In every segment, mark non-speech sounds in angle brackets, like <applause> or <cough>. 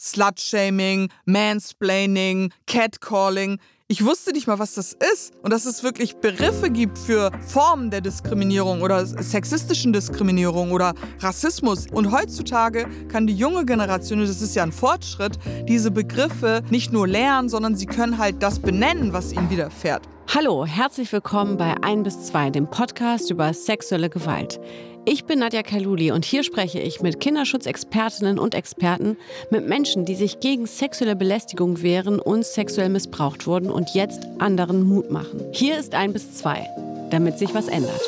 Slutshaming, Mansplaining, Catcalling. Ich wusste nicht mal, was das ist und dass es wirklich Begriffe gibt für Formen der Diskriminierung oder sexistischen Diskriminierung oder Rassismus. Und heutzutage kann die junge Generation, das ist ja ein Fortschritt, diese Begriffe nicht nur lernen, sondern sie können halt das benennen, was ihnen widerfährt. Hallo, herzlich willkommen bei 1 bis 2, dem Podcast über sexuelle Gewalt. Ich bin Nadja Kaluli und hier spreche ich mit Kinderschutzexpertinnen und Experten, mit Menschen, die sich gegen sexuelle Belästigung wehren und sexuell missbraucht wurden und jetzt anderen Mut machen. Hier ist 1 bis 2, damit sich was ändert.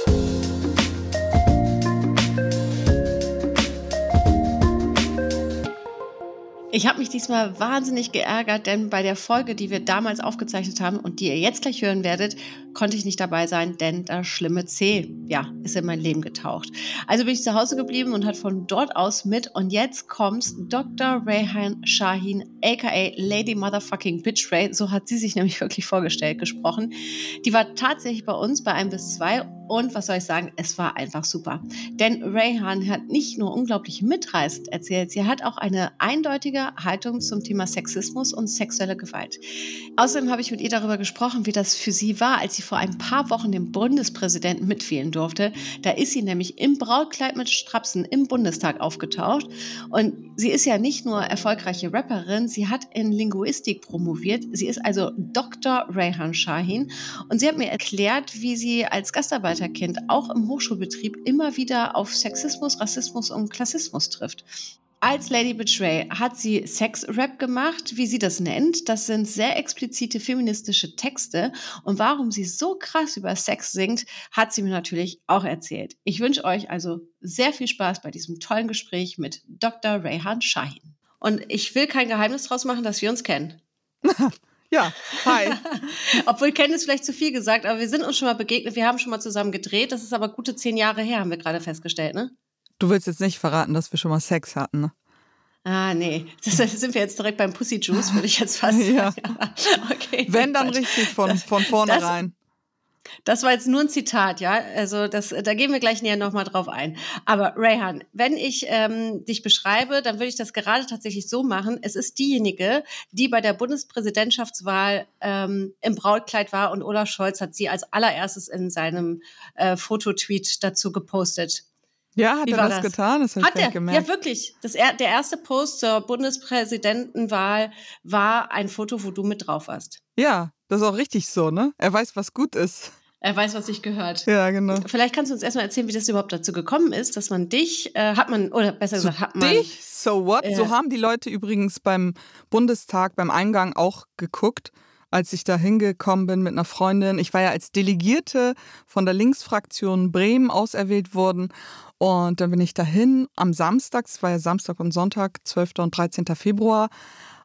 Ich habe mich diesmal wahnsinnig geärgert, denn bei der Folge, die wir damals aufgezeichnet haben und die ihr jetzt gleich hören werdet, konnte ich nicht dabei sein, denn das schlimme C, ja, ist in mein Leben getaucht. Also bin ich zu Hause geblieben und hat von dort aus mit und jetzt kommt Dr. Rayhan Shahin, aka Lady Motherfucking Bitch Ray, so hat sie sich <laughs> nämlich wirklich vorgestellt, gesprochen. Die war tatsächlich bei uns bei 1 bis 2 und was soll ich sagen, es war einfach super. Denn Rayhan hat nicht nur unglaublich mitreißend erzählt, sie hat auch eine eindeutige Haltung zum Thema Sexismus und sexuelle Gewalt. Außerdem habe ich mit ihr darüber gesprochen, wie das für sie war, als sie vor ein paar Wochen dem Bundespräsidenten mitwählen durfte. Da ist sie nämlich im Brautkleid mit Strapsen im Bundestag aufgetaucht. Und sie ist ja nicht nur erfolgreiche Rapperin, sie hat in Linguistik promoviert. Sie ist also Dr. Rayhan Shahin. Und sie hat mir erklärt, wie sie als Gastarbeiter Kind auch im Hochschulbetrieb immer wieder auf Sexismus, Rassismus und Klassismus trifft. Als Lady Betray hat sie Sex-Rap gemacht, wie sie das nennt. Das sind sehr explizite feministische Texte. Und warum sie so krass über Sex singt, hat sie mir natürlich auch erzählt. Ich wünsche euch also sehr viel Spaß bei diesem tollen Gespräch mit Dr. Rayhan Shahin. Und ich will kein Geheimnis draus machen, dass wir uns kennen. <laughs> Ja, hi. <laughs> Obwohl kennen ist vielleicht zu viel gesagt, aber wir sind uns schon mal begegnet. Wir haben schon mal zusammen gedreht. Das ist aber gute zehn Jahre her, haben wir gerade festgestellt, ne? Du willst jetzt nicht verraten, dass wir schon mal Sex hatten, ne? Ah, nee. <laughs> Das sind wir jetzt direkt beim Pussy Juice, würde ich jetzt fast <laughs> sagen. ja. <laughs> okay. Wenn dann richtig von, von vornherein. Das war jetzt nur ein Zitat, ja. Also das, da gehen wir gleich näher nochmal drauf ein. Aber Rayhan, wenn ich ähm, dich beschreibe, dann würde ich das gerade tatsächlich so machen. Es ist diejenige, die bei der Bundespräsidentschaftswahl ähm, im Brautkleid war und Olaf Scholz hat sie als allererstes in seinem äh, Fototweet dazu gepostet. Ja, hat Wie er das, das, getan? Das hat er. Gemerkt. Ja, wirklich. Das, der erste Post zur Bundespräsidentenwahl war ein Foto, wo du mit drauf warst. Ja, das ist auch richtig so, ne? Er weiß, was gut ist. Er weiß, was sich gehört. Ja, genau. Vielleicht kannst du uns erstmal erzählen, wie das überhaupt dazu gekommen ist, dass man dich, äh, hat man, oder besser so gesagt, hat man. Dich? So what? Äh, so haben die Leute übrigens beim Bundestag, beim Eingang auch geguckt, als ich da hingekommen bin mit einer Freundin. Ich war ja als Delegierte von der Linksfraktion Bremen auserwählt worden. Und dann bin ich dahin am Samstag, es war ja Samstag und Sonntag, 12. und 13. Februar,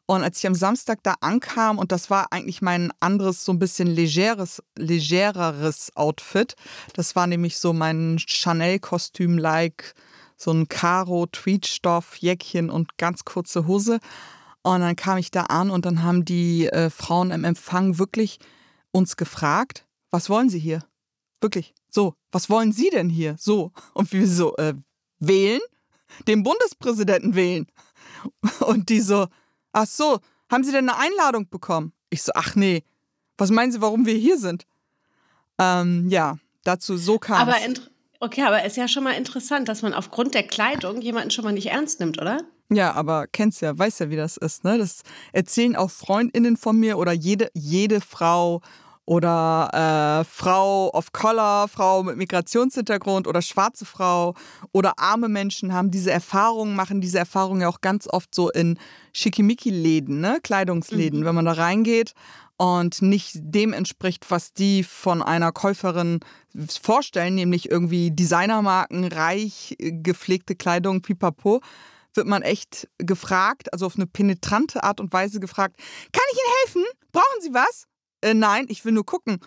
und als ich am Samstag da ankam, und das war eigentlich mein anderes, so ein bisschen legeres, legereres Outfit, das war nämlich so mein Chanel-Kostüm-like, so ein Karo-Tweetstoff, Jäckchen und ganz kurze Hose. Und dann kam ich da an und dann haben die äh, Frauen im Empfang wirklich uns gefragt, was wollen Sie hier? Wirklich, so, was wollen Sie denn hier? So. Und wir so, äh, wählen? Den Bundespräsidenten wählen. Und die so, Ach so, haben Sie denn eine Einladung bekommen? Ich so, ach nee, was meinen Sie, warum wir hier sind? Ähm, ja, dazu so kam aber Okay, aber es ist ja schon mal interessant, dass man aufgrund der Kleidung jemanden schon mal nicht ernst nimmt, oder? Ja, aber kennst ja, weißt ja, wie das ist, ne? Das erzählen auch Freundinnen von mir oder jede, jede Frau oder äh, Frau of Color, Frau mit Migrationshintergrund oder schwarze Frau oder arme Menschen haben diese Erfahrungen, machen diese Erfahrungen ja auch ganz oft so in Schickimicki-Läden, ne? Kleidungsläden, mhm. wenn man da reingeht und nicht dem entspricht, was die von einer Käuferin vorstellen, nämlich irgendwie Designermarken, reich gepflegte Kleidung, pipapo, wird man echt gefragt, also auf eine penetrante Art und Weise gefragt, kann ich Ihnen helfen? Brauchen Sie was? Äh, nein, ich will nur gucken.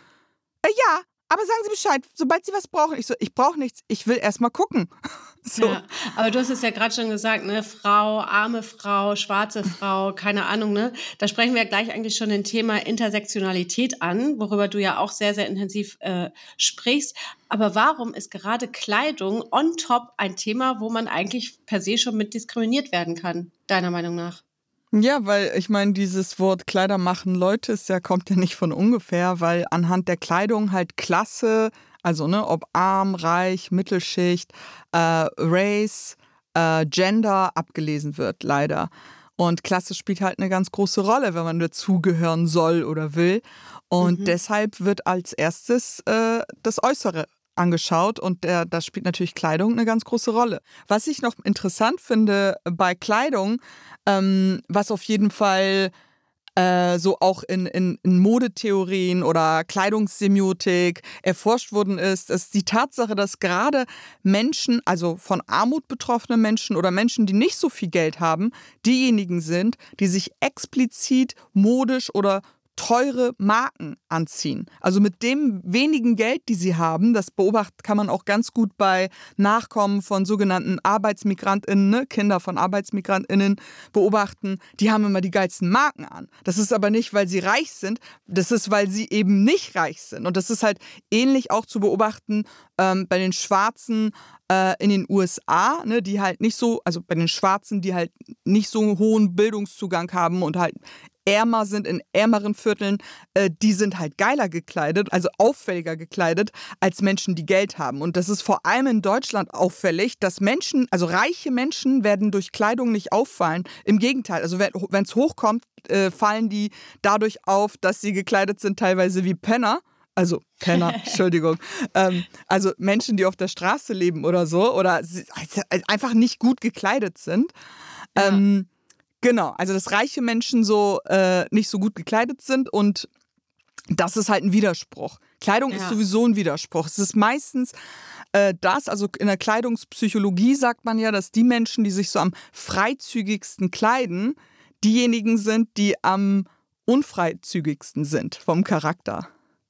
Äh, ja, aber sagen Sie Bescheid, sobald Sie was brauchen. Ich so, ich brauche nichts, ich will erst mal gucken. <laughs> So. Ja, aber du hast es ja gerade schon gesagt, ne? Frau, arme Frau, schwarze Frau, keine Ahnung, ne? Da sprechen wir ja gleich eigentlich schon ein Thema Intersektionalität an, worüber du ja auch sehr, sehr intensiv äh, sprichst. Aber warum ist gerade Kleidung on top ein Thema, wo man eigentlich per se schon mit diskriminiert werden kann, deiner Meinung nach? Ja, weil ich meine, dieses Wort Kleider machen Leute ist ja, kommt ja nicht von ungefähr, weil anhand der Kleidung halt Klasse, also ne, ob arm, reich, Mittelschicht, äh, Race, äh, Gender abgelesen wird, leider. Und Klasse spielt halt eine ganz große Rolle, wenn man dazugehören soll oder will. Und mhm. deshalb wird als erstes äh, das Äußere angeschaut und der, da spielt natürlich Kleidung eine ganz große Rolle. Was ich noch interessant finde bei Kleidung, ähm, was auf jeden Fall äh, so auch in, in, in, Modetheorien oder Kleidungssemiotik erforscht worden ist, ist die Tatsache, dass gerade Menschen, also von Armut betroffene Menschen oder Menschen, die nicht so viel Geld haben, diejenigen sind, die sich explizit modisch oder teure Marken anziehen. Also mit dem wenigen Geld, die sie haben, das beobachtet kann man auch ganz gut bei Nachkommen von sogenannten Arbeitsmigrantinnen, ne, Kinder von Arbeitsmigrantinnen beobachten, die haben immer die geilsten Marken an. Das ist aber nicht, weil sie reich sind, das ist, weil sie eben nicht reich sind. Und das ist halt ähnlich auch zu beobachten ähm, bei den Schwarzen äh, in den USA, ne, die halt nicht so, also bei den Schwarzen, die halt nicht so einen hohen Bildungszugang haben und halt ärmer sind, in ärmeren Vierteln, äh, die sind halt geiler gekleidet, also auffälliger gekleidet, als Menschen, die Geld haben. Und das ist vor allem in Deutschland auffällig, dass Menschen, also reiche Menschen, werden durch Kleidung nicht auffallen. Im Gegenteil, also wenn es hochkommt, äh, fallen die dadurch auf, dass sie gekleidet sind, teilweise wie Penner. Also Penner, <laughs> Entschuldigung. Ähm, also Menschen, die auf der Straße leben oder so oder einfach nicht gut gekleidet sind. Ja. Ähm, Genau, also dass reiche Menschen so äh, nicht so gut gekleidet sind und das ist halt ein Widerspruch. Kleidung ja. ist sowieso ein Widerspruch. Es ist meistens äh, das, also in der Kleidungspsychologie sagt man ja, dass die Menschen, die sich so am freizügigsten kleiden, diejenigen sind, die am unfreizügigsten sind vom Charakter.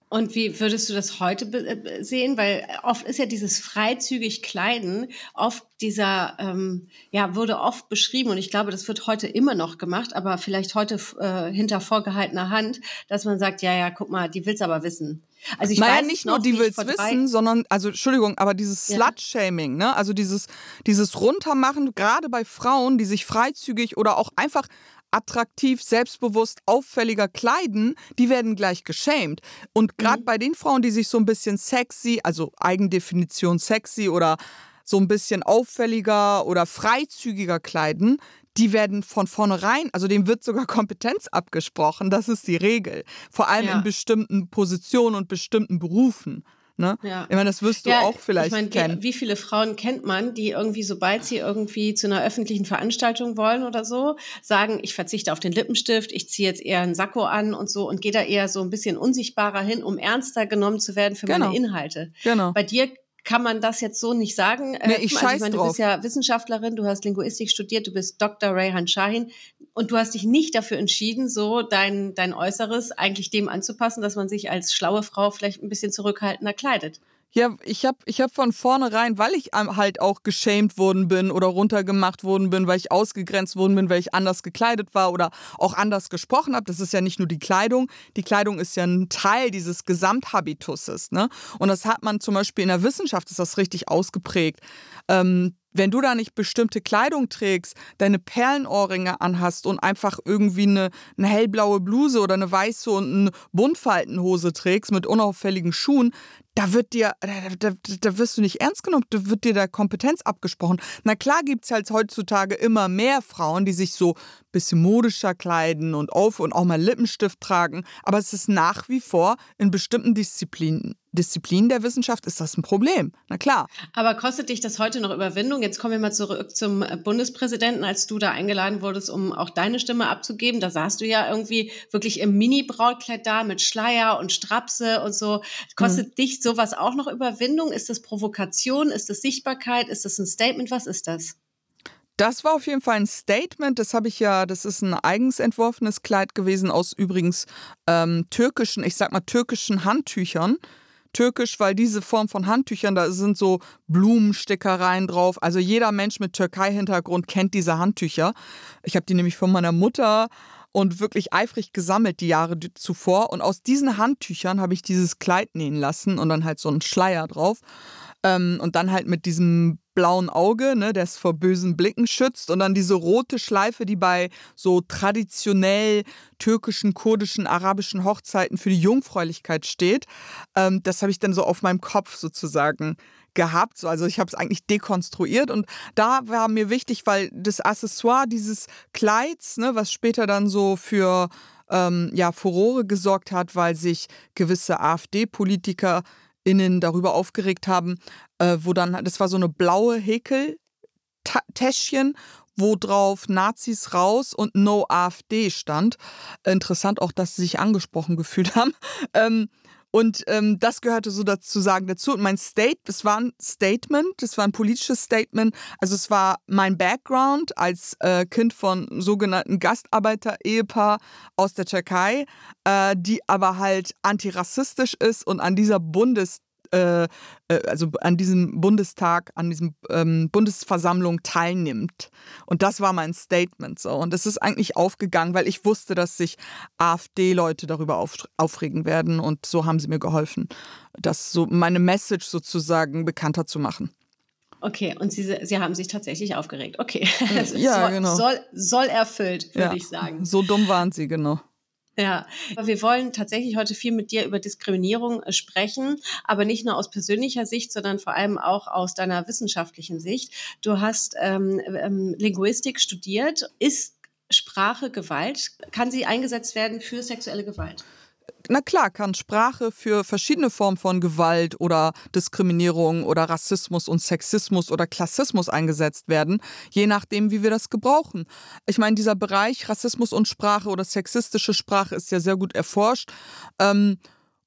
Und wie würdest du das heute äh, sehen? Weil oft ist ja dieses freizügig Kleiden, oft dieser, ähm, ja, wurde oft beschrieben und ich glaube, das wird heute immer noch gemacht, aber vielleicht heute äh, hinter vorgehaltener Hand, dass man sagt, ja, ja, guck mal, die will's aber wissen. Also ich naja, weiß nicht nur, die will's wissen, sondern, also Entschuldigung, aber dieses ja. Slut-Shaming, ne? also dieses, dieses Runtermachen, gerade bei Frauen, die sich freizügig oder auch einfach attraktiv, selbstbewusst, auffälliger kleiden, die werden gleich geschämt. Und gerade mhm. bei den Frauen, die sich so ein bisschen sexy, also Eigendefinition sexy oder so ein bisschen auffälliger oder freizügiger kleiden, die werden von vornherein, also dem wird sogar <laughs> Kompetenz abgesprochen, das ist die Regel. Vor allem ja. in bestimmten Positionen und bestimmten Berufen. Ne? Ja. Ich meine, das wirst du ja, auch vielleicht ich mein, kennen. Wie viele Frauen kennt man, die irgendwie, sobald sie irgendwie zu einer öffentlichen Veranstaltung wollen oder so, sagen, ich verzichte auf den Lippenstift, ich ziehe jetzt eher einen Sakko an und so und gehe da eher so ein bisschen unsichtbarer hin, um ernster genommen zu werden für genau. meine Inhalte. Genau. Bei dir kann man das jetzt so nicht sagen. Nee, ich also, ich meine, du bist ja Wissenschaftlerin, du hast Linguistik studiert, du bist Dr. Rayhan Shahin und du hast dich nicht dafür entschieden, so dein, dein Äußeres eigentlich dem anzupassen, dass man sich als schlaue Frau vielleicht ein bisschen zurückhaltender kleidet. Ja, ich habe ich hab von vornherein, weil ich halt auch geschämt worden bin oder runtergemacht worden bin, weil ich ausgegrenzt worden bin, weil ich anders gekleidet war oder auch anders gesprochen habe. Das ist ja nicht nur die Kleidung. Die Kleidung ist ja ein Teil dieses Gesamthabituses. Ne? Und das hat man zum Beispiel in der Wissenschaft, ist das richtig ausgeprägt. Ähm, wenn du da nicht bestimmte Kleidung trägst, deine Perlenohrringe anhast und einfach irgendwie eine, eine hellblaue Bluse oder eine weiße und eine Buntfaltenhose trägst mit unauffälligen Schuhen, da wird dir, da, da, da, wirst du nicht ernst genommen, da wird dir da Kompetenz abgesprochen. Na klar gibt es halt heutzutage immer mehr Frauen, die sich so ein bisschen modischer kleiden und auf und auch mal Lippenstift tragen, aber es ist nach wie vor in bestimmten Disziplinen Disziplinen der Wissenschaft ist das ein Problem. Na klar. Aber kostet dich das heute noch Überwindung? Jetzt kommen wir mal zurück zum Bundespräsidenten, als du da eingeladen wurdest, um auch deine Stimme abzugeben. Da saßt du ja irgendwie wirklich im Mini-Brautkleid da mit Schleier und Strapse und so. Kostet hm. dich sowas auch noch Überwindung? Ist das Provokation? Ist das Sichtbarkeit? Ist das ein Statement? Was ist das? Das war auf jeden Fall ein Statement. Das habe ich ja, das ist ein eigens entworfenes Kleid gewesen aus übrigens ähm, türkischen, ich sag mal türkischen Handtüchern türkisch, weil diese Form von Handtüchern, da sind so Blumenstickereien drauf. Also jeder Mensch mit Türkei-Hintergrund kennt diese Handtücher. Ich habe die nämlich von meiner Mutter und wirklich eifrig gesammelt die Jahre zuvor. Und aus diesen Handtüchern habe ich dieses Kleid nähen lassen und dann halt so einen Schleier drauf. Ähm, und dann halt mit diesem blauen Auge, ne, das vor bösen Blicken schützt. Und dann diese rote Schleife, die bei so traditionell türkischen, kurdischen, arabischen Hochzeiten für die Jungfräulichkeit steht. Ähm, das habe ich dann so auf meinem Kopf sozusagen gehabt. So, also ich habe es eigentlich dekonstruiert und da war mir wichtig, weil das Accessoire dieses Kleids, ne, was später dann so für ähm, ja, Furore gesorgt hat, weil sich gewisse AfD-PolitikerInnen darüber aufgeregt haben, äh, wo dann, das war so eine blaue Häkeltäschchen, wo drauf Nazis raus und No AfD stand. Interessant auch, dass sie sich angesprochen <laughs> gefühlt haben. Ähm, und ähm, das gehörte so dazu sagen dazu. Und mein State, das war ein Statement, das war ein politisches Statement. Also es war mein Background als äh, Kind von sogenannten Gastarbeiter-Ehepaar aus der Türkei, äh, die aber halt antirassistisch ist und an dieser Bundes äh, äh, also an diesem Bundestag, an diesem ähm, Bundesversammlung teilnimmt. Und das war mein Statement so. Und es ist eigentlich aufgegangen, weil ich wusste, dass sich AfD-Leute darüber auf, aufregen werden. Und so haben sie mir geholfen, das so meine Message sozusagen bekannter zu machen. Okay, und Sie, Sie haben sich tatsächlich aufgeregt. Okay. <laughs> ja, soll, genau. Soll, soll erfüllt, würde ja, ich sagen. So dumm waren Sie, genau. Ja, wir wollen tatsächlich heute viel mit dir über Diskriminierung äh, sprechen, aber nicht nur aus persönlicher Sicht, sondern vor allem auch aus deiner wissenschaftlichen Sicht. Du hast ähm, ähm, Linguistik studiert. Ist Sprache Gewalt? Kann sie eingesetzt werden für sexuelle Gewalt? Na klar, kann Sprache für verschiedene Formen von Gewalt oder Diskriminierung oder Rassismus und Sexismus oder Klassismus eingesetzt werden, je nachdem, wie wir das gebrauchen. Ich meine, dieser Bereich Rassismus und Sprache oder sexistische Sprache ist ja sehr gut erforscht. Ähm,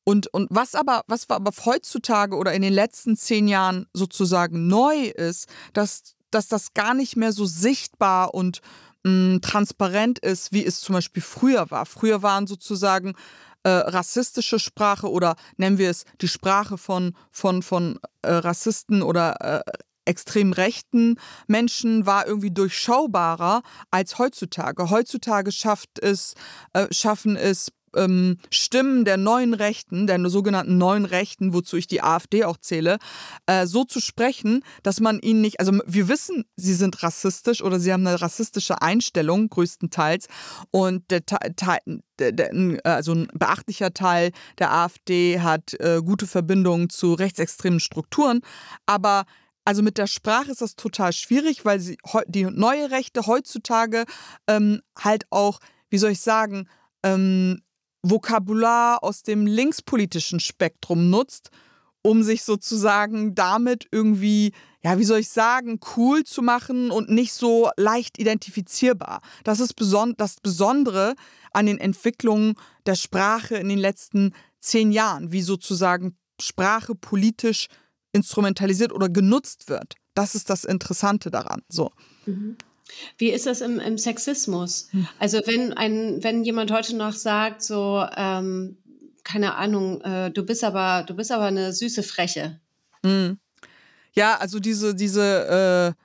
und, und was aber, was aber heutzutage oder in den letzten zehn Jahren sozusagen neu ist, dass, dass das gar nicht mehr so sichtbar und mh, mm, transparent ist, wie es zum Beispiel früher war. Früher waren sozusagen äh, rassistische Sprache oder nennen wir es die Sprache von, von, von äh, Rassisten oder äh, extrem rechten Menschen war irgendwie durchschaubarer als heutzutage. Heutzutage schafft es, äh, schaffen es ähm, Stimmen der neuen Rechten, der sogenannten neuen Rechten, wozu ich die AfD auch zähle, äh, so zu sprechen, dass man ihnen nicht, also wir wissen, sie sind rassistisch oder sie haben eine rassistische Einstellung, größtenteils. Und der, der, der, also ein beachtlicher Teil der AfD hat äh, gute Verbindungen zu rechtsextremen Strukturen. Aber also mit der Sprache ist das total schwierig, weil sie die neue Rechte heutzutage ähm, halt auch, wie soll ich sagen, ähm, Vokabular aus dem linkspolitischen Spektrum nutzt, um sich sozusagen damit irgendwie, ja, wie soll ich sagen, cool zu machen und nicht so leicht identifizierbar. Das ist beson das Besondere an den Entwicklungen der Sprache in den letzten zehn Jahren, wie sozusagen Sprache politisch instrumentalisiert oder genutzt wird. Das ist das Interessante daran. So. Mhm. Wie ist das im, im Sexismus? Hm. Also wenn ein, wenn jemand heute noch sagt, so, ähm, keine Ahnung, äh, du bist aber, du bist aber eine süße Freche. Mhm. Ja, also diese, diese äh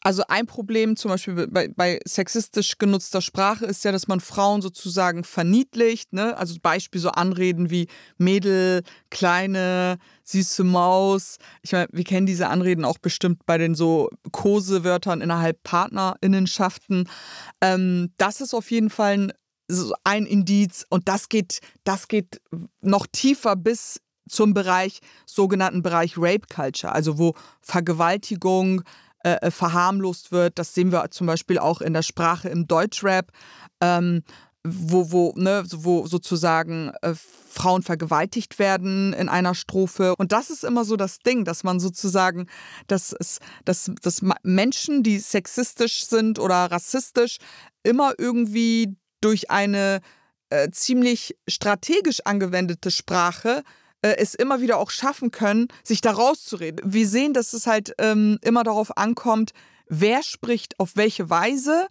also ein Problem zum Beispiel bei, bei, sexistisch genutzter Sprache ist ja, dass man Frauen sozusagen verniedlicht. Ne? Also Beispiel so Anreden wie Mädel, kleine, süße Maus. Ich meine, wir kennen diese Anreden auch bestimmt bei den so Kosewörtern innerhalb Partnerinnenschaften. Ähm, das ist auf jeden Fall ein, so ein Indiz und das geht, das geht noch tiefer bis zum Bereich, sogenannten Bereich Rape Culture, also wo Vergewaltigung, äh, äh, verharmlost wird. Das sehen wir zum Beispiel auch in der Sprache im Deutschrap. Ähm, wo, wo, ne, wo sozusagen äh, Frauen vergewaltigt werden in einer Strophe. Und das ist immer so das Ding, dass man sozusagen, dass, es, dass, dass Menschen, die sexistisch sind oder rassistisch, immer irgendwie durch eine äh, ziemlich strategisch angewendete Sprache äh, es immer wieder auch schaffen können, sich da rauszureden. Wir sehen, dass es halt ähm, immer darauf ankommt, wer spricht auf welche Weise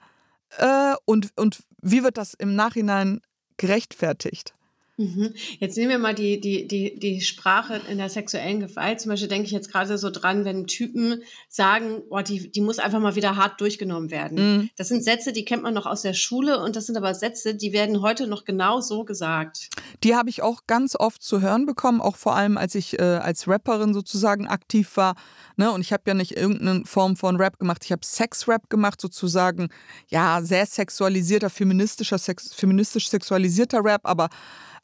äh, und, und wie wird das im Nachhinein gerechtfertigt. Mhm. Jetzt nehmen wir mal die, die, die, die Sprache in der sexuellen Gewalt. Zum Beispiel denke ich jetzt gerade so dran, wenn Typen sagen, boah, die, die muss einfach mal wieder hart durchgenommen werden. Mhm. Das sind Sätze, die kennt man noch aus der Schule und das sind aber Sätze, die werden heute noch genau so gesagt. Die habe ich auch ganz oft zu hören bekommen, auch vor allem als ich äh, als Rapperin sozusagen aktiv war. Ne? Und ich habe ja nicht irgendeine Form von Rap gemacht, ich habe Sex-Rap gemacht, sozusagen, ja, sehr sexualisierter, feministischer, sex, feministisch sexualisierter Rap, aber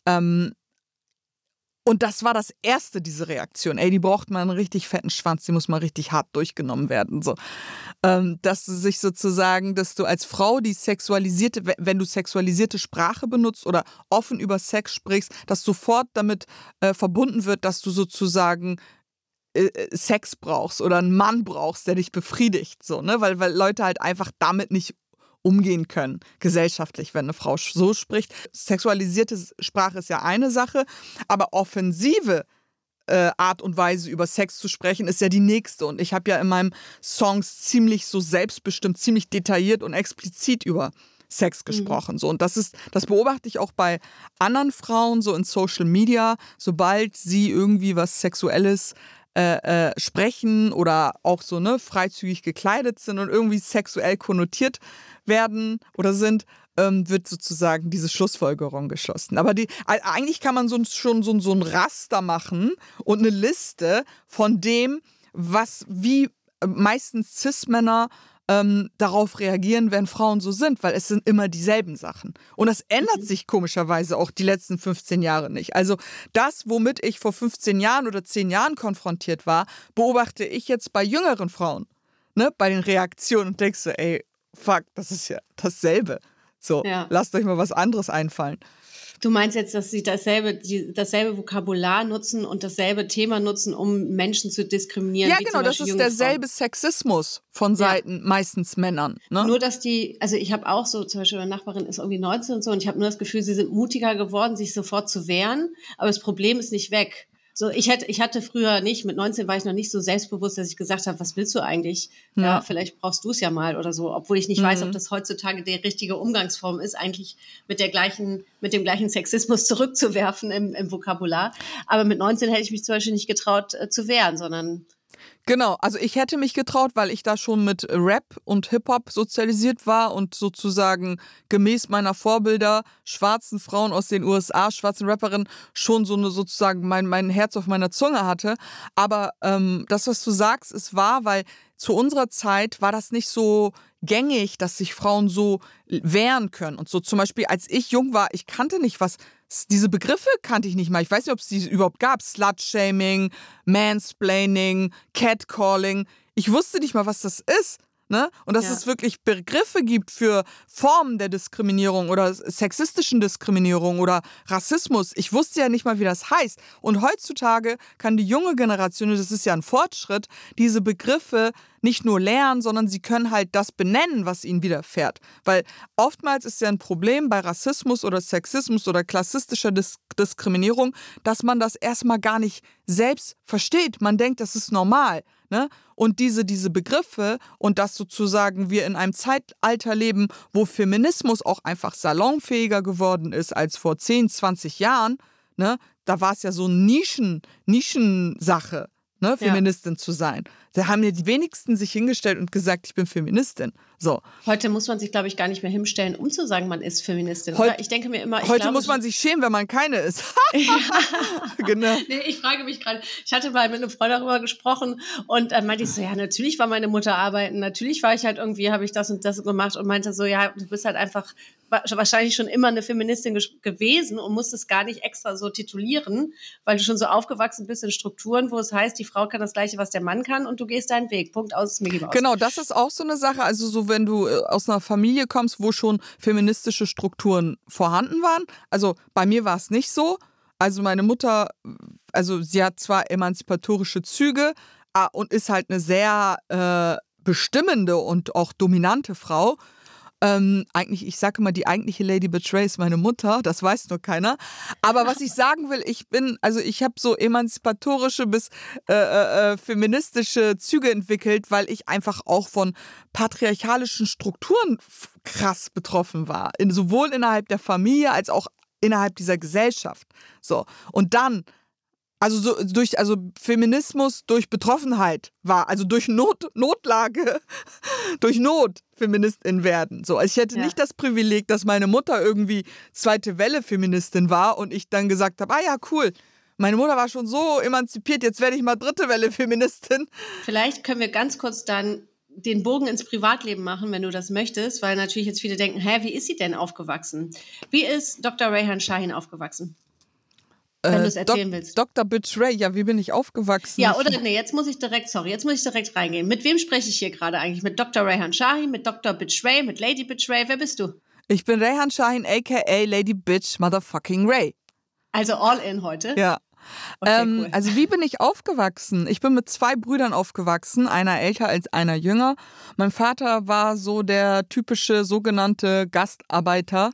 ähm, und das war das erste, diese Reaktion. Ey, die braucht mal einen richtig fetten Schwanz, die muss mal richtig hart durchgenommen werden. So. Ähm, dass du sich sozusagen, dass du als Frau die sexualisierte, wenn du sexualisierte Sprache benutzt oder offen über Sex sprichst, dass sofort damit äh, verbunden wird, dass du sozusagen äh, äh, Sex brauchst oder einen Mann brauchst, der dich befriedigt, so, ne? Weil, weil Leute halt einfach damit nicht umgehen können, gesellschaftlich, wenn eine Frau so spricht. Sexualisierte Sprache ist ja eine Sache, aber offensive äh, Art und Weise über Sex zu sprechen, ist ja die nächste. Und ich habe ja in meinem Songs ziemlich so selbstbestimmt, ziemlich detailliert und explizit über Sex mhm. gesprochen. Mhm. So, und das ist, das beobachte ich auch bei anderen Frauen, so in Social Media, sobald sie irgendwie was Sexuelles äh, äh, sprechen oder auch so ne, freizügig gekleidet sind und irgendwie sexuell konnotiert werden oder sind, ähm, wird sozusagen diese Schlussfolgerung geschlossen. Aber die, eigentlich kann man so, schon so, so ein Raster machen und eine Liste von dem, was wie äh, meistens Cis-Männer ähm, darauf reagieren, wenn Frauen so sind, weil es sind immer dieselben Sachen. Und das ändert mhm. sich komischerweise auch die letzten 15 Jahre nicht. Also das, womit ich vor 15 Jahren oder 10 Jahren konfrontiert war, beobachte ich jetzt bei jüngeren Frauen. Ne, bei den Reaktionen und denkst so, ey, fuck, das ist ja dasselbe. So, ja. lasst euch mal was anderes einfallen. Du meinst jetzt, dass sie dasselbe, die, dasselbe Vokabular nutzen und dasselbe Thema nutzen, um Menschen zu diskriminieren? Ja, genau, das ist derselbe Frauen. Sexismus von Seiten ja. meistens Männern. Ne? Nur, dass die, also ich habe auch so, zum Beispiel meine Nachbarin ist irgendwie 19 und so und ich habe nur das Gefühl, sie sind mutiger geworden, sich sofort zu wehren, aber das Problem ist nicht weg. So, ich hätte, ich hatte früher nicht, mit 19 war ich noch nicht so selbstbewusst, dass ich gesagt habe, was willst du eigentlich? Ja, ja vielleicht brauchst du es ja mal oder so, obwohl ich nicht mhm. weiß, ob mhm. das heutzutage die richtige Umgangsform ist, eigentlich mit der gleichen, mit dem gleichen Sexismus <laughs> zurückzuwerfen im, im Vokabular. Aber mit 19 hätte ich mich zum Beispiel nicht getraut äh, zu wehren, sondern Genau, also ich hätte mich getraut, weil ich da schon mit Rap und Hip-Hop sozialisiert war und sozusagen gemäß meiner Vorbilder, schwarzen Frauen aus den USA, schwarzen Rapperinnen, schon so eine sozusagen mein, mein Herz auf meiner Zunge hatte. Aber ähm, das, was du sagst, ist wahr, weil zu unserer Zeit war das nicht so gängig, dass sich Frauen so wehren können. Und so zum Beispiel, als ich jung war, ich kannte nicht, was diese Begriffe kannte ich nicht mal. Ich weiß nicht, ob es die überhaupt gab. Slut-Shaming, Mansplaining, Catcalling. Ich wusste nicht mal, was das ist. Ne? Und dass ja. es wirklich Begriffe gibt für Formen der Diskriminierung oder sexistischen Diskriminierung oder Rassismus. Ich wusste ja nicht mal, wie das heißt. Und heutzutage kann die junge Generation, das ist ja ein Fortschritt, diese Begriffe nicht nur lernen, sondern sie können halt das benennen, was ihnen widerfährt. Weil oftmals ist ja ein Problem bei Rassismus oder Sexismus oder klassistischer Dis Diskriminierung, dass man das erstmal gar nicht selbst versteht. Man denkt, das ist normal. Ne? Und diese, diese Begriffe und dass sozusagen wir in einem Zeitalter leben, wo Feminismus auch einfach salonfähiger geworden ist als vor 10, 20 Jahren, ne? da war es ja so Nischen, Nischensache, ne? Feministin ja. zu sein. Da haben ja die wenigsten sich hingestellt und gesagt, ich bin Feministin. So. Heute muss man sich, glaube ich, gar nicht mehr hinstellen, um zu sagen, man ist Feministin. Heut, ich denke mir immer, heute glaube, muss man sich schämen, wenn man keine ist. <laughs> <laughs> genau. Nee, ich frage mich gerade, ich hatte mal mit einem Freund darüber gesprochen und dann meinte ich so, ja, natürlich war meine Mutter arbeiten, natürlich war ich halt irgendwie, habe ich das und das gemacht und meinte so, ja, du bist halt einfach wahrscheinlich schon immer eine Feministin gewesen und musstest gar nicht extra so titulieren, weil du schon so aufgewachsen bist in Strukturen, wo es heißt, die Frau kann das Gleiche, was der Mann kann und du gehst deinen Weg. Punkt aus, Mickey Mouse. Genau, das ist auch so eine Sache. Also so wenn du äh, aus einer Familie kommst, wo schon feministische Strukturen vorhanden waren. Also bei mir war es nicht so. Also meine Mutter, also sie hat zwar emanzipatorische Züge ah, und ist halt eine sehr äh, bestimmende und auch dominante Frau. Ähm, eigentlich, ich sage immer, die eigentliche Lady Betray ist meine Mutter, das weiß nur keiner. Aber was ich sagen will, ich bin, also ich habe so emanzipatorische bis äh, äh, äh, feministische Züge entwickelt, weil ich einfach auch von patriarchalischen Strukturen krass betroffen war. In, sowohl innerhalb der Familie als auch innerhalb dieser Gesellschaft. So. Und dann also so durch also Feminismus durch Betroffenheit war, also durch Not, Notlage, <laughs> durch Not Feministin werden. So, also ich hätte ja. nicht das Privileg, dass meine Mutter irgendwie zweite Welle Feministin war und ich dann gesagt habe, ah ja, cool. Meine Mutter war schon so emanzipiert, jetzt werde ich mal dritte Welle Feministin. Vielleicht können wir ganz kurz dann den Bogen ins Privatleben machen, wenn du das möchtest, weil natürlich jetzt viele denken, hä, wie ist sie denn aufgewachsen? Wie ist Dr. Rayhan Shahin aufgewachsen? Wenn du es erzählen Dok willst. Dr. Betray, ja, wie bin ich aufgewachsen? Ja, oder nee, jetzt muss ich direkt, sorry, jetzt muss ich direkt reingehen. Mit wem spreche ich hier gerade eigentlich? Mit Dr. Rayhan Shahin, mit Dr. Betray, mit Lady Betray? Wer bist du? Ich bin Rayhan Shahin, aka Lady Bitch Motherfucking Ray. Also all in heute? Ja. Okay, ähm, cool. Also wie bin ich aufgewachsen? Ich bin mit zwei Brüdern aufgewachsen, einer älter als einer jünger. Mein Vater war so der typische sogenannte Gastarbeiter.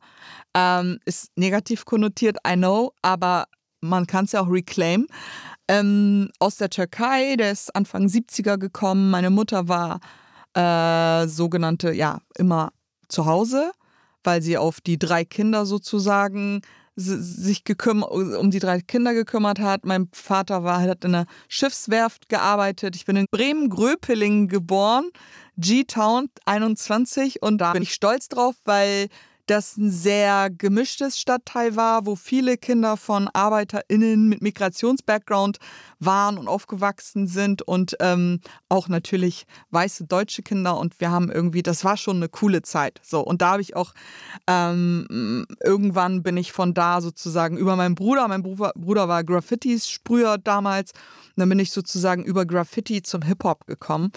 Ähm, ist negativ konnotiert, I know, aber man kann es ja auch reclaim. Ähm, aus der Türkei, der ist Anfang 70er gekommen. Meine Mutter war äh, sogenannte, ja, immer zu Hause, weil sie auf die drei Kinder sozusagen sich um die drei Kinder gekümmert hat. Mein Vater war, hat in einer Schiffswerft gearbeitet. Ich bin in Bremen-Gröpelingen geboren, G-Town 21 und da bin ich stolz drauf, weil das ein sehr gemischtes Stadtteil war, wo viele Kinder von ArbeiterInnen mit Migrationsbackground waren und aufgewachsen sind und ähm, auch natürlich weiße deutsche Kinder. Und wir haben irgendwie, das war schon eine coole Zeit. So, und da habe ich auch ähm, irgendwann bin ich von da sozusagen über meinen Bruder, mein Bruder, war Graffitis-Sprüher damals. Und dann bin ich sozusagen über Graffiti zum Hip-Hop gekommen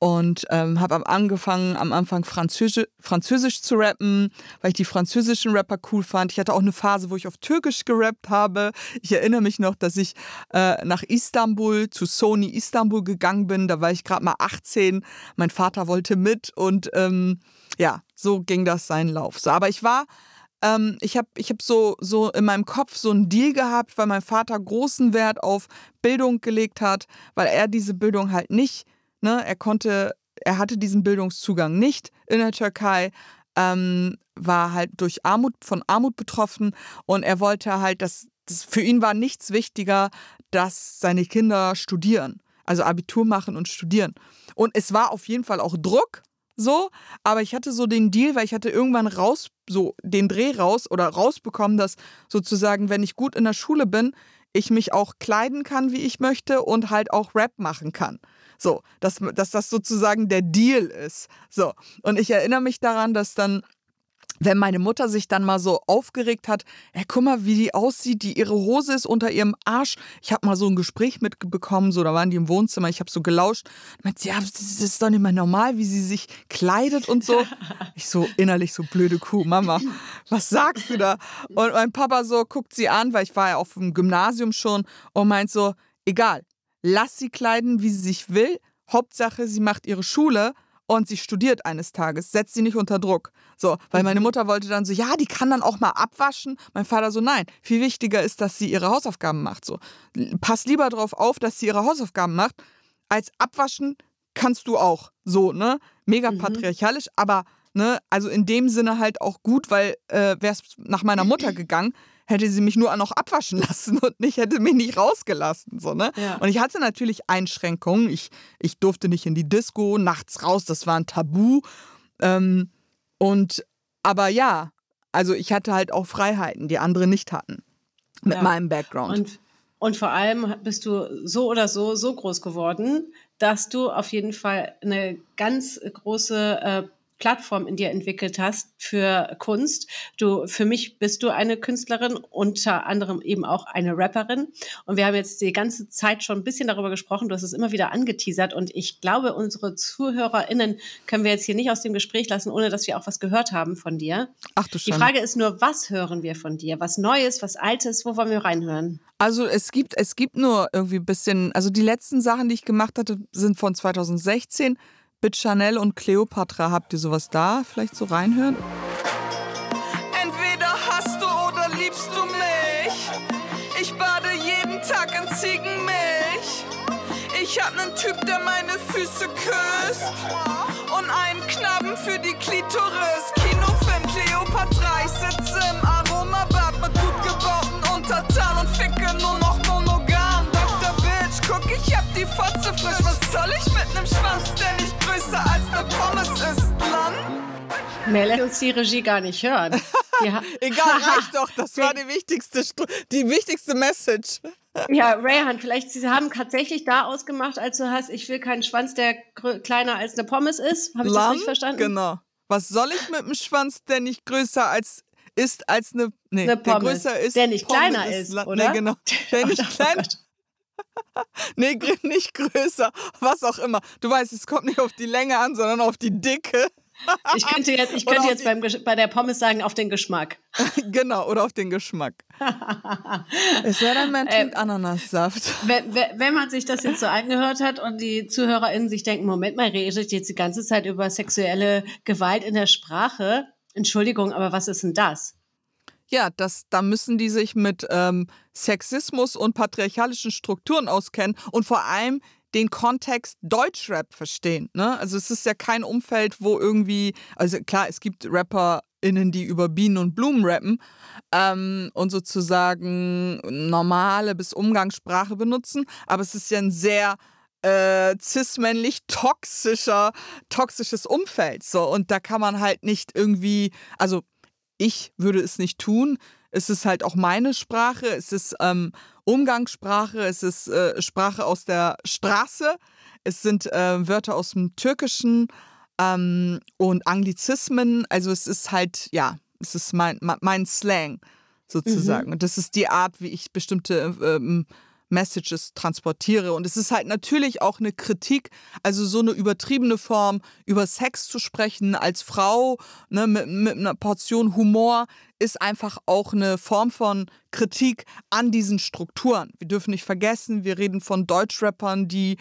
und ähm, habe angefangen am Anfang Französisch, Französisch zu rappen, weil ich die französischen Rapper cool fand. Ich hatte auch eine Phase, wo ich auf Türkisch gerappt habe. Ich erinnere mich noch, dass ich äh, nach Istanbul zu Sony Istanbul gegangen bin. Da war ich gerade mal 18. Mein Vater wollte mit und ähm, ja, so ging das seinen Lauf. So, aber ich war ähm, ich habe ich hab so, so in meinem Kopf so einen Deal gehabt, weil mein Vater großen Wert auf Bildung gelegt hat, weil er diese Bildung halt nicht Ne? Er konnte, er hatte diesen Bildungszugang nicht in der Türkei, ähm, war halt durch Armut, von Armut betroffen und er wollte halt, dass das, für ihn war nichts wichtiger, dass seine Kinder studieren, also Abitur machen und studieren. Und es war auf jeden Fall auch Druck, so, aber ich hatte so den Deal, weil ich hatte irgendwann raus, so den Dreh raus oder rausbekommen, dass sozusagen, wenn ich gut in der Schule bin, ich mich auch kleiden kann, wie ich möchte und halt auch Rap machen kann. So, dass, dass das sozusagen der Deal ist. So, und ich erinnere mich daran, dass dann wenn meine Mutter sich dann mal so aufgeregt hat, ey, guck mal, wie die aussieht, die ihre Hose ist unter ihrem Arsch. Ich habe mal so ein Gespräch mitbekommen, so da waren die im Wohnzimmer, ich habe so gelauscht. Meint ja, das ist doch nicht mehr normal, wie sie sich kleidet und so. <laughs> Ich so innerlich so blöde Kuh, Mama, was sagst du da? Und mein Papa so guckt sie an, weil ich war ja auf dem Gymnasium schon und meint so, egal, lass sie kleiden, wie sie sich will. Hauptsache, sie macht ihre Schule und sie studiert eines Tages. Setzt sie nicht unter Druck. So, weil meine mhm. Mutter wollte dann so, ja, die kann dann auch mal abwaschen. Mein Vater so, nein. Viel wichtiger ist, dass sie ihre Hausaufgaben macht. So, pass lieber darauf auf, dass sie ihre Hausaufgaben macht, als abwaschen kannst du auch. So, ne? Mega mhm. patriarchalisch, mhm. aber ne, also in dem Sinne halt auch gut, weil äh, wäre es nach meiner Mutter <clears throat> gegangen, hätte sie mich nur noch abwaschen <laughs> lassen und nicht hätte mich nicht rausgelassen. So, ne? Ja. Und ich hatte natürlich Einschränkungen. Ich, ich durfte nicht in die Disco, nachts raus, das war ein Tabu. Ähm, und aber ja, also ich hatte halt auch Freiheiten, die andere nicht hatten. Mit ja. meinem Background. Und, und vor allem bist du so oder so so groß geworden, dass du auf jeden Fall eine ganz große äh, Plattform in dir entwickelt hast für Kunst. Du, für mich bist du eine Künstlerin, unter anderem eben auch eine Rapperin. Und wir haben jetzt die ganze Zeit schon ein bisschen darüber gesprochen. Du hast es immer wieder angeteasert. Und ich glaube, unsere ZuhörerInnen können wir jetzt hier nicht aus dem Gespräch lassen, ohne dass wir auch was gehört haben von dir. Ach du Die Frage ist nur, was hören wir von dir? Was Neues, was Altes? Wo wollen wir reinhören? Also es gibt, es gibt nur irgendwie ein bisschen, also die letzten Sachen, die ich gemacht hatte, sind von 2016. Mit Chanel und Cleopatra, habt ihr sowas da? Vielleicht so reinhören? Entweder hast du oder liebst du mich. Ich bade jeden Tag in Ziegenmilch. Ich hab nen Typ, der meine Füße küsst. Und einen Knaben für die Klitoris. Kinofilm Cleopatra, ich frisch. Was soll ich mit nem Schwanz, der nicht größer als ne Pommes ist, Mann? Mehr lässt uns die Regie gar nicht hören. <laughs> Egal, <laughs> reicht doch. Das war die wichtigste, die wichtigste Message. <laughs> Ja, Rayhan, vielleicht Sie haben tatsächlich da ausgemacht, als du hast, ich will keinen Schwanz, der kleiner als eine Pommes ist. Habe ich Lamm? das richtig verstanden? Genau. Was soll ich mit einem Schwanz, der nicht größer als ist als eine, nee, eine Pommes, der größer ist, der nicht Pommes kleiner ist, ist oder? Nee, genau. Der nicht oh kleiner. Nee, nicht größer, was auch immer. Du weißt, es kommt nicht auf die Länge an, sondern auf die Dicke. Ich könnte jetzt, ich könnte jetzt beim, bei der Pommes sagen, auf den Geschmack. <laughs> genau, oder auf den Geschmack. <laughs> es wäre dann, trinkt äh, Ananassaft. Wenn, wenn, man sich das jetzt so angehört hat und die ZuhörerInnen sich denken, Moment mal, redet jetzt die ganze Zeit über sexuelle Gewalt in der Sprache. Entschuldigung, aber was ist denn das? Ja, das, da müssen die sich mit ähm, Sexismus und patriarchalischen Strukturen auskennen und vor allem den Kontext Deutschrap verstehen. Ne? Also es ist ja kein Umfeld, wo irgendwie, also klar, es gibt RapperInnen, die über Bienen und Blumen rappen ähm, und sozusagen normale bis Umgangssprache benutzen, aber es ist ja ein sehr äh, cis-männlich toxischer, toxisches Umfeld. So, und da kann man halt nicht irgendwie, also ich würde es nicht tun. Es ist halt auch meine Sprache, es ist ähm, Umgangssprache, es ist äh, Sprache aus der Straße, es sind äh, Wörter aus dem Türkischen ähm, und Anglizismen. Also es ist halt, ja, es ist mein, mein Slang sozusagen. Mhm. Und das ist die Art, wie ich bestimmte ähm, Messages transportiere. Und es ist halt natürlich auch eine Kritik, also so eine übertriebene Form, über Sex zu sprechen als Frau ne, mit, mit einer Portion Humor, ist einfach auch eine Form von Kritik an diesen Strukturen. Wir dürfen nicht vergessen, wir reden von Deutschrappern, die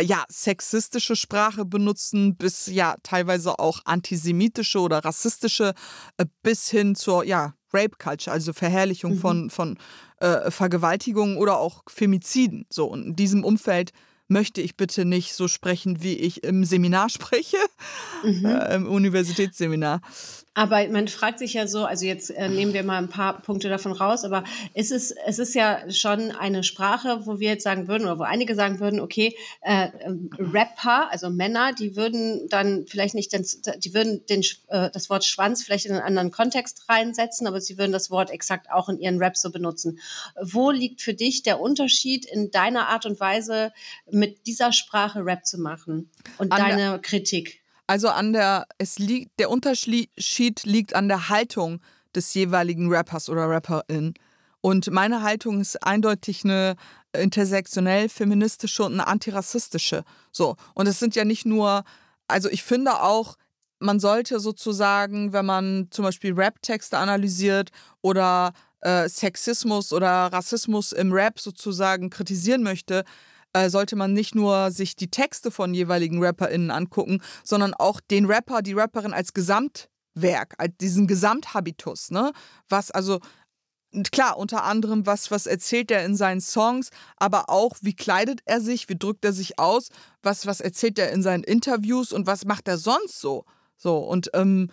ja, sexistische Sprache benutzen, bis ja teilweise auch antisemitische oder rassistische, äh, bis hin zur ja, Rape Culture, also Verherrlichung mhm. von, von äh, Vergewaltigungen oder auch Femiziden. So, und in diesem Umfeld möchte ich bitte nicht so sprechen, wie ich im Seminar <laughs> spreche, mhm. äh, im Universitätsseminar. Aber man fragt sich ja so, also jetzt äh, nehmen wir mal ein paar Punkte davon raus, aber ist es, es ist ja schon eine Sprache, wo wir jetzt sagen würden, oder wo einige sagen würden, okay, äh, Rapper, also Männer, die würden dann vielleicht nicht, den, die würden den, äh, das Wort Schwanz vielleicht in einen anderen Kontext reinsetzen, aber sie würden das Wort exakt auch in ihren Rap so benutzen. Wo liegt für dich der Unterschied in deiner Art und Weise, mit dieser Sprache Rap zu machen und An deine Kritik? Also an der, es liegt, der Unterschied liegt an der Haltung des jeweiligen Rappers oder Rapperin. Und meine Haltung ist eindeutig eine intersektionell feministische und eine antirassistische. So. Und es sind ja nicht nur, also ich finde auch, man sollte sozusagen, wenn man zum Beispiel Rap-Texte analysiert oder äh, Sexismus oder Rassismus im Rap sozusagen kritisieren möchte, äh, sollte man nicht nur sich die Texte von jeweiligen RapperInnen angucken, sondern auch den Rapper, die Rapperin als Gesamtwerk, als diesen Gesamthabitus, ne? Was also klar, unter anderem, was, was erzählt er in seinen Songs, aber auch, wie kleidet er sich, wie drückt er sich aus, was, was erzählt er in seinen Interviews und was macht er sonst so. So, und ähm,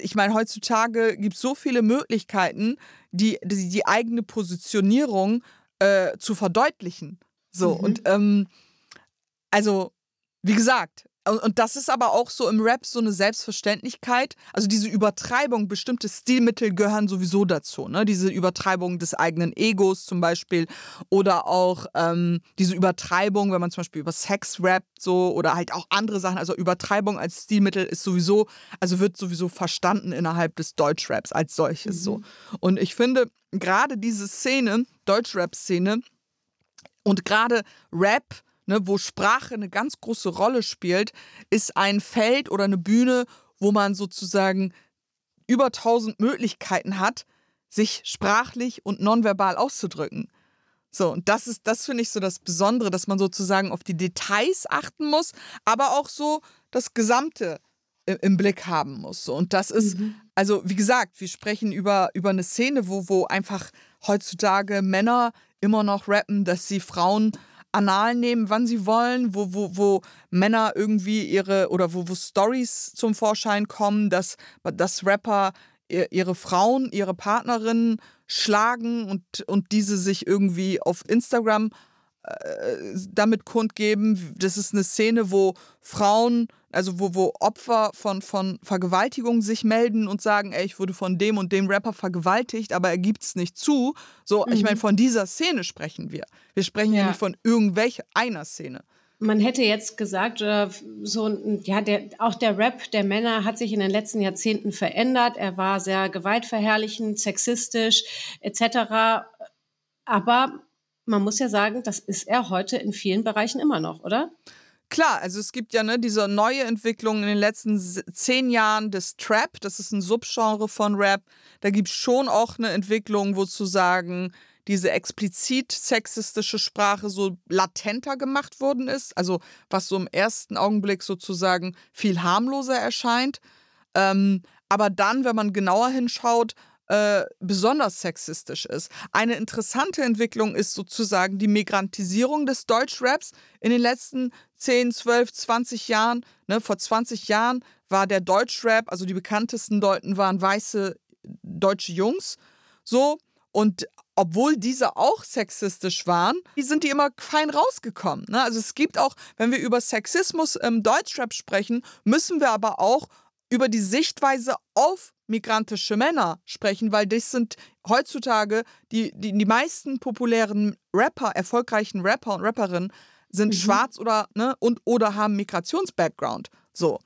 ich meine, heutzutage gibt es so viele Möglichkeiten, die, die, die eigene Positionierung äh, zu verdeutlichen. So, mhm. und ähm, also, wie gesagt, und das ist aber auch so im Rap so eine Selbstverständlichkeit. Also diese Übertreibung, bestimmte Stilmittel gehören sowieso dazu. Ne? Diese Übertreibung des eigenen Egos zum Beispiel. Oder auch ähm, diese Übertreibung, wenn man zum Beispiel über Sex rappt so oder halt auch andere Sachen. Also Übertreibung als Stilmittel ist sowieso, also wird sowieso verstanden innerhalb des Deutschraps als solches mhm. so. Und ich finde, gerade diese Szene, Deutschrap-Szene, und gerade Rap, ne, wo Sprache eine ganz große Rolle spielt, ist ein Feld oder eine Bühne, wo man sozusagen über tausend Möglichkeiten hat, sich sprachlich und nonverbal auszudrücken. So, und das ist, das finde ich so das Besondere, dass man sozusagen auf die Details achten muss, aber auch so das Gesamte im Blick haben muss. So. Und das ist, mhm. also wie gesagt, wir sprechen über, über eine Szene, wo, wo einfach heutzutage Männer immer noch rappen, dass sie Frauen anal nehmen, wann sie wollen, wo, wo, wo Männer irgendwie ihre oder wo, wo Stories zum Vorschein kommen, dass, dass Rapper ihre Frauen, ihre Partnerinnen schlagen und, und diese sich irgendwie auf Instagram damit kundgeben, das ist eine Szene, wo Frauen, also wo, wo Opfer von, von Vergewaltigung sich melden und sagen, ey, ich wurde von dem und dem Rapper vergewaltigt, aber er gibt es nicht zu. So, mhm. ich meine, von dieser Szene sprechen wir. Wir sprechen ja, ja nicht von irgendwelcher einer Szene man hätte jetzt gesagt, so ja, der, auch der Rap der Männer hat sich in den letzten Jahrzehnten verändert. Er war sehr gewaltverherrlichend, sexistisch etc. Aber man muss ja sagen, das ist er heute in vielen Bereichen immer noch, oder? Klar, also es gibt ja ne, diese neue Entwicklung in den letzten zehn Jahren des Trap, das ist ein Subgenre von Rap. Da gibt es schon auch eine Entwicklung, wo zu sagen, diese explizit sexistische Sprache so latenter gemacht worden ist, also was so im ersten Augenblick sozusagen viel harmloser erscheint. Ähm, aber dann, wenn man genauer hinschaut, äh, besonders sexistisch ist. Eine interessante Entwicklung ist sozusagen die Migrantisierung des Deutschraps in den letzten 10, 12, 20 Jahren. Ne, vor 20 Jahren war der Deutschrap, also die bekanntesten Deuten waren weiße deutsche Jungs. So, und obwohl diese auch sexistisch waren, die sind die immer fein rausgekommen. Ne? Also es gibt auch, wenn wir über Sexismus im Deutschrap sprechen, müssen wir aber auch über die Sichtweise auf migrantische Männer sprechen, weil das sind heutzutage die, die, die meisten populären Rapper, erfolgreichen Rapper und Rapperinnen sind mhm. schwarz oder ne, und oder haben Migrationsbackground. So.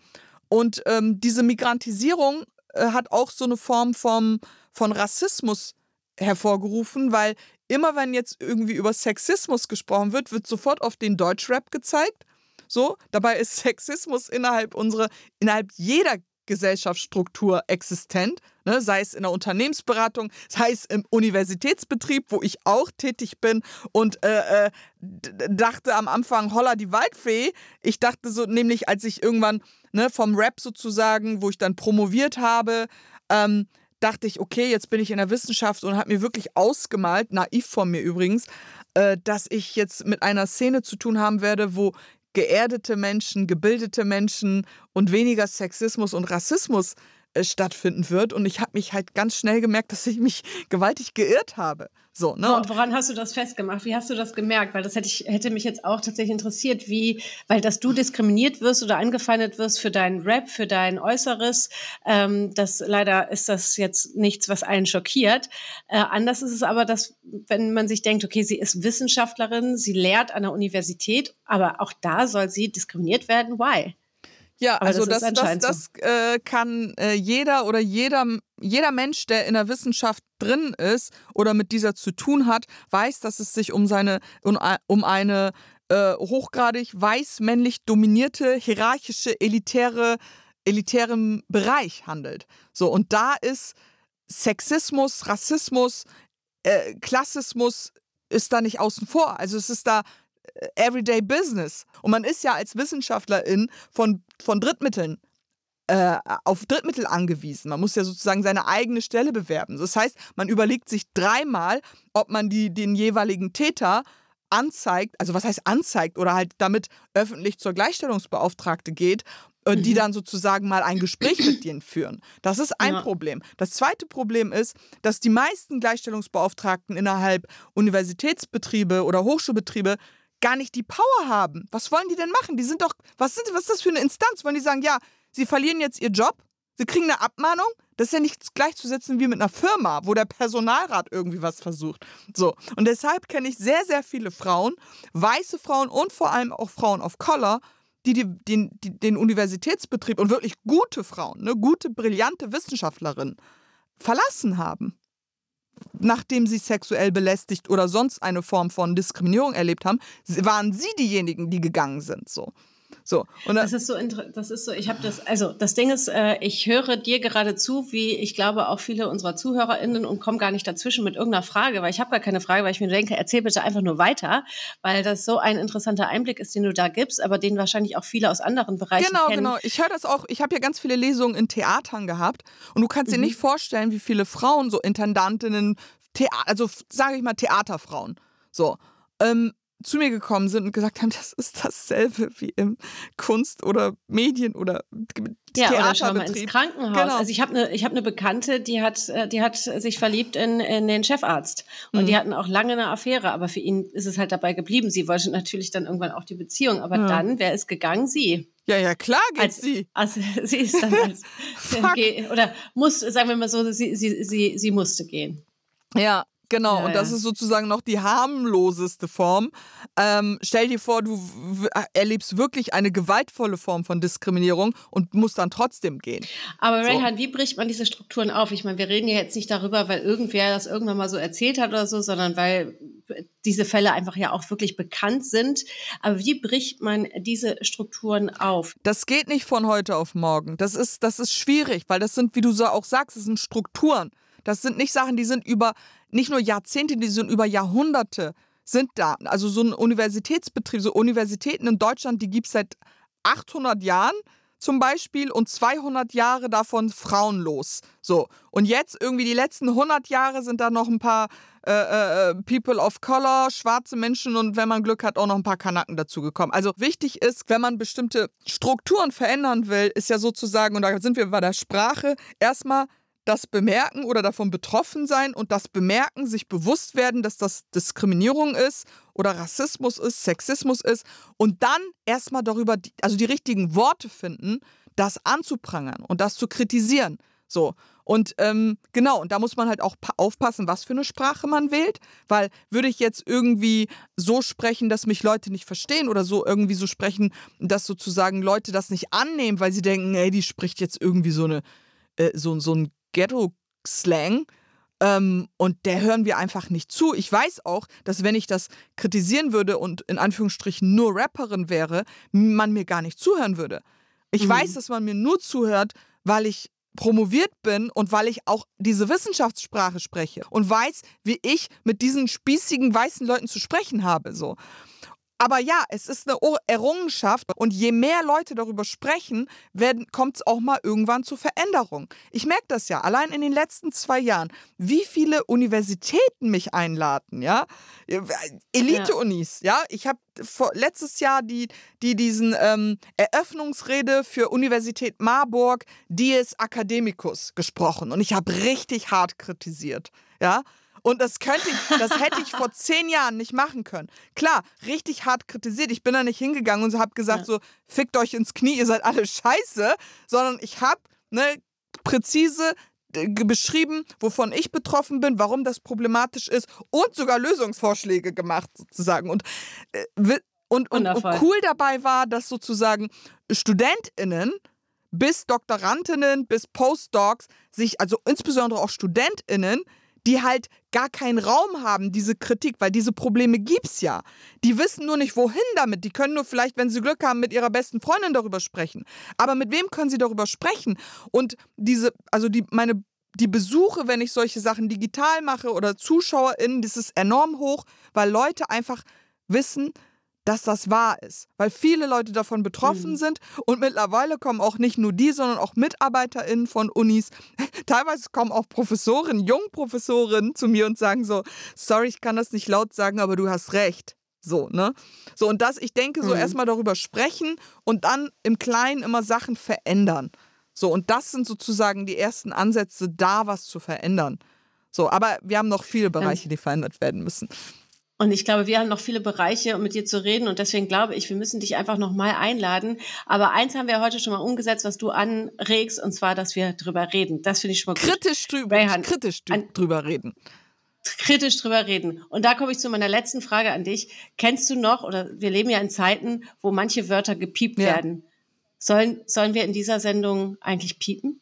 Und ähm, diese Migrantisierung äh, hat auch so eine Form vom, von Rassismus hervorgerufen, weil immer wenn jetzt irgendwie über Sexismus gesprochen wird, wird sofort auf den Deutschrap gezeigt. So, dabei ist <laughs> Sexismus innerhalb unserer, innerhalb jeder Gesellschaftsstruktur existent, ne? sei es in der Unternehmensberatung, sei es im Universitätsbetrieb, wo ich auch tätig bin und äh, äh, dachte am Anfang, holla die Waldfee. Ich dachte so, nämlich als ich irgendwann ne, vom Rap sozusagen, wo ich dann promoviert habe, ähm, dachte ich, okay, jetzt bin ich in der Wissenschaft und habe mir wirklich ausgemalt, naiv von mir übrigens, äh, dass ich jetzt mit einer Szene zu tun haben werde, wo geerdete Menschen, gebildete Menschen und weniger Sexismus und Rassismus stattfinden wird. Und ich habe mich halt ganz schnell gemerkt, dass ich mich <laughs> gewaltig geirrt habe. So, ne? Und woran hast du das festgemacht? Wie hast du das gemerkt? Weil das hätte, ich, hätte mich jetzt auch tatsächlich interessiert, wie, weil dass du diskriminiert wirst oder angefeindet wirst für deinen Rap, für dein Äußeres. Ähm, das leider ist das jetzt nichts, was einen schockiert. Äh, anders ist es aber, dass wenn man sich denkt, okay, sie ist Wissenschaftlerin, sie lehrt an der Universität, aber auch da soll sie diskriminiert werden. Why? Ja, also das, das, das, das äh, kann äh, jeder oder jeder, jeder Mensch, der in der Wissenschaft drin ist oder mit dieser zu tun hat, weiß, dass es sich um, seine, um, um eine äh, hochgradig weiß-männlich dominierte, hierarchische, elitäre, elitären Bereich handelt. So, und da ist Sexismus, Rassismus, äh, Klassismus ist da nicht außen vor. Also es ist da Everyday Business. Und man ist ja als Wissenschaftlerin von, von Drittmitteln äh, auf Drittmittel angewiesen. Man muss ja sozusagen seine eigene Stelle bewerben. Das heißt, man überlegt sich dreimal, ob man die, den jeweiligen Täter anzeigt, also was heißt anzeigt oder halt damit öffentlich zur Gleichstellungsbeauftragte geht, äh, die mhm. dann sozusagen mal ein Gespräch mit denen führen. Das ist ein ja. Problem. Das zweite Problem ist, dass die meisten Gleichstellungsbeauftragten innerhalb Universitätsbetriebe oder Hochschulbetriebe gar nicht die Power haben. Was wollen die denn machen? Die sind doch, was, sind, was ist das für eine Instanz? Wollen die sagen, ja, sie verlieren jetzt ihr Job, sie kriegen eine Abmahnung? Das ist ja nichts gleichzusetzen wie mit einer Firma, wo der Personalrat irgendwie was versucht. So. Und deshalb kenne ich sehr, sehr viele Frauen, weiße Frauen und vor allem auch Frauen of Color, die, die den, die, den Universitätsbetrieb und wirklich gute Frauen, ne, gute, brillante Wissenschaftlerinnen verlassen haben nachdem sie sexuell belästigt oder sonst eine Form von Diskriminierung erlebt haben, waren sie diejenigen, die gegangen sind. So. So, und das ist so, das ist so, ich habe das, also das Ding ist, äh, ich höre dir gerade zu, wie ich glaube auch viele unserer ZuhörerInnen und komme gar nicht dazwischen mit irgendeiner Frage, weil ich habe gar keine Frage, weil ich mir denke, erzähl bitte einfach nur weiter, weil das so ein interessanter Einblick ist, den du da gibst, aber den wahrscheinlich auch viele aus anderen Bereichen genau, kennen. Genau, genau. Ich höre das auch, ich habe ja ganz viele Lesungen in Theatern gehabt und du kannst mhm. dir nicht vorstellen, wie viele Frauen, so Intendantinnen, Thea also sage ich mal Theaterfrauen, so, ähm, zu mir gekommen sind und gesagt haben, das ist dasselbe wie im Kunst- oder Medien- oder ja, oder schau mal ins Krankenhaus. Genau. Also ich habe eine hab ne Bekannte, die hat, äh, die hat sich verliebt in, in den Chefarzt. Und mhm. die hatten auch lange eine Affäre, aber für ihn ist es halt dabei geblieben. Sie wollte natürlich dann irgendwann auch die Beziehung. Aber ja. dann, wer ist gegangen? Sie. Ja, ja, klar geht als, sie. Also <laughs> sie ist dann als, <laughs> oder muss, sagen wir mal so, sie, sie, sie, sie musste gehen. Ja, Genau, ja, und das ja. ist sozusagen noch die harmloseste Form. Ähm, stell dir vor, du erlebst wirklich eine gewaltvolle Form von Diskriminierung und musst dann trotzdem gehen. Aber Rayhan, so. wie bricht man diese Strukturen auf? Ich meine, wir reden ja jetzt nicht darüber, weil irgendwer das irgendwann mal so erzählt hat oder so, sondern weil diese Fälle einfach ja auch wirklich bekannt sind. Aber wie bricht man diese Strukturen auf? Das geht nicht von heute auf morgen. Das ist, das ist schwierig, weil das sind, wie du so auch sagst, das sind Strukturen. Das sind nicht Sachen, die sind über nicht nur Jahrzehnte, die sind über Jahrhunderte sind da. Also so ein Universitätsbetrieb, so Universitäten in Deutschland, die gibt es seit 800 Jahren zum Beispiel und 200 Jahre davon frauenlos. So. Und jetzt irgendwie die letzten 100 Jahre sind da noch ein paar äh, äh, People of Color, schwarze Menschen und wenn man Glück hat, auch noch ein paar Kanaken dazugekommen. Also wichtig ist, wenn man bestimmte Strukturen verändern will, ist ja sozusagen, und da sind wir bei der Sprache, erstmal das Bemerken oder davon betroffen sein und das Bemerken, sich bewusst werden, dass das Diskriminierung ist oder Rassismus ist, Sexismus ist und dann erstmal darüber, also die richtigen Worte finden, das anzuprangern und das zu kritisieren. So. Und ähm, genau, und da muss man halt auch aufpassen, was für eine Sprache man wählt, weil würde ich jetzt irgendwie so sprechen, dass mich Leute nicht verstehen oder so irgendwie so sprechen, dass sozusagen Leute das nicht annehmen, weil sie denken, ey, die spricht jetzt irgendwie so eine äh, so, so ein Ghetto-Slang. Ähm, und der hören wir einfach nicht zu. Ich weiß auch, dass wenn ich das kritisieren würde und in Anführungsstrichen nur Rapperin wäre, man mir gar nicht zuhören würde. Ich mhm. weiß, dass man mir nur zuhört, weil ich promoviert bin und weil ich auch diese Wissenschaftssprache spreche und weiß, wie ich mit diesen spießigen weißen Leuten zu sprechen habe. So. Aber ja, es ist eine Errungenschaft und je mehr Leute darüber sprechen, kommt es auch mal irgendwann zu Veränderung. Ich merke das ja, allein in den letzten zwei Jahren, wie viele Universitäten mich einladen, ja. Elite-Unis, ja. Ich habe letztes Jahr die, die diesen ähm, Eröffnungsrede für Universität Marburg, Dies Academicus, gesprochen und ich habe richtig hart kritisiert, ja. Und das könnte ich, das hätte ich vor <laughs> zehn Jahren nicht machen können. Klar, richtig hart kritisiert. Ich bin da nicht hingegangen und habe gesagt, ja. so, fickt euch ins Knie, ihr seid alle scheiße, sondern ich habe ne, präzise beschrieben, wovon ich betroffen bin, warum das problematisch ist und sogar Lösungsvorschläge gemacht sozusagen. Und, äh, und, und, und cool dabei war, dass sozusagen StudentInnen bis Doktorandinnen bis Postdocs sich, also insbesondere auch StudentInnen, die halt gar keinen Raum haben, diese Kritik, weil diese Probleme gibt's ja. Die wissen nur nicht, wohin damit. Die können nur vielleicht, wenn sie Glück haben, mit ihrer besten Freundin darüber sprechen. Aber mit wem können sie darüber sprechen? Und diese, also die, meine die Besuche, wenn ich solche Sachen digital mache oder ZuschauerInnen, das ist enorm hoch, weil Leute einfach wissen, dass das wahr ist, weil viele Leute davon betroffen mhm. sind und mittlerweile kommen auch nicht nur die, sondern auch MitarbeiterInnen von Unis. <laughs> Teilweise kommen auch Professoren, Jungprofessorinnen zu mir und sagen so, sorry, ich kann das nicht laut sagen, aber du hast recht. So, ne? So, und das, ich denke, so mhm. erstmal darüber sprechen und dann im Kleinen immer Sachen verändern. So, und das sind sozusagen die ersten Ansätze, da was zu verändern. So, aber wir haben noch viele Bereiche, die verändert werden müssen. Und ich glaube, wir haben noch viele Bereiche, um mit dir zu reden. Und deswegen glaube ich, wir müssen dich einfach nochmal einladen. Aber eins haben wir heute schon mal umgesetzt, was du anregst, und zwar, dass wir drüber reden. Das finde ich schon mal gut. Kritisch drüber, Rayhan, kritisch drüber reden. Kritisch drüber reden. Und da komme ich zu meiner letzten Frage an dich. Kennst du noch, oder wir leben ja in Zeiten, wo manche Wörter gepiept ja. werden. Sollen, sollen wir in dieser Sendung eigentlich piepen?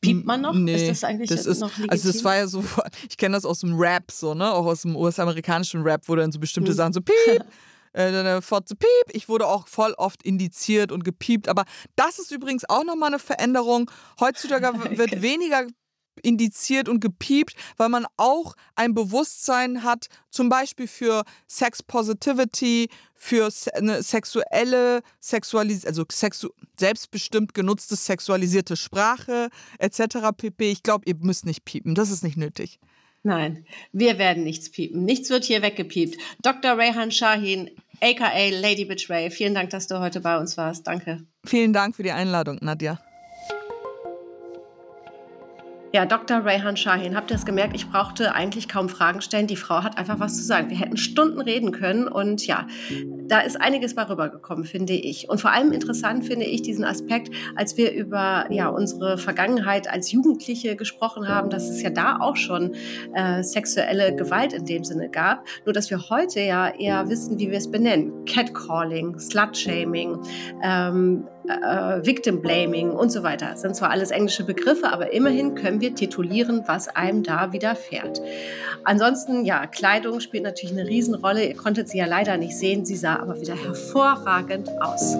Piept man noch? Nee, ist das eigentlich das ist, noch legitim? Also das war ja so, <laughs> ich kenne das aus dem Rap so, ne? Auch aus dem US-amerikanischen Rap, wo dann so bestimmte hm. Sachen so piep, äh, Fotze piep. Ich wurde auch voll oft indiziert und gepiept. Aber das ist übrigens auch nochmal eine Veränderung. Heutzutage <laughs> wird weniger indiziert und gepiept, weil man auch ein Bewusstsein hat, zum Beispiel für Sex Positivity, für eine sexuelle, sexualis also sexu selbstbestimmt genutzte sexualisierte Sprache etc. pp. Ich glaube, ihr müsst nicht piepen, das ist nicht nötig. Nein, wir werden nichts piepen. Nichts wird hier weggepiept. Dr. Rayhan Shahin, aka Lady Betray, vielen Dank, dass du heute bei uns warst. Danke. Vielen Dank für die Einladung, Nadja. Ja, Dr. Rayhan Shahin, habt ihr es gemerkt? Ich brauchte eigentlich kaum Fragen stellen. Die Frau hat einfach was zu sagen. Wir hätten Stunden reden können und ja, da ist einiges bei rübergekommen, finde ich. Und vor allem interessant finde ich diesen Aspekt, als wir über ja, unsere Vergangenheit als Jugendliche gesprochen haben, dass es ja da auch schon äh, sexuelle Gewalt in dem Sinne gab. Nur, dass wir heute ja eher wissen, wie wir es benennen. Catcalling, Slutshaming, ähm, äh, Victim Blaming und so weiter. Das sind zwar alles englische Begriffe, aber immerhin können wir titulieren, was einem da widerfährt. Ansonsten, ja, Kleidung spielt natürlich eine Riesenrolle. Ihr konntet sie ja leider nicht sehen. Sie sah aber wieder hervorragend aus.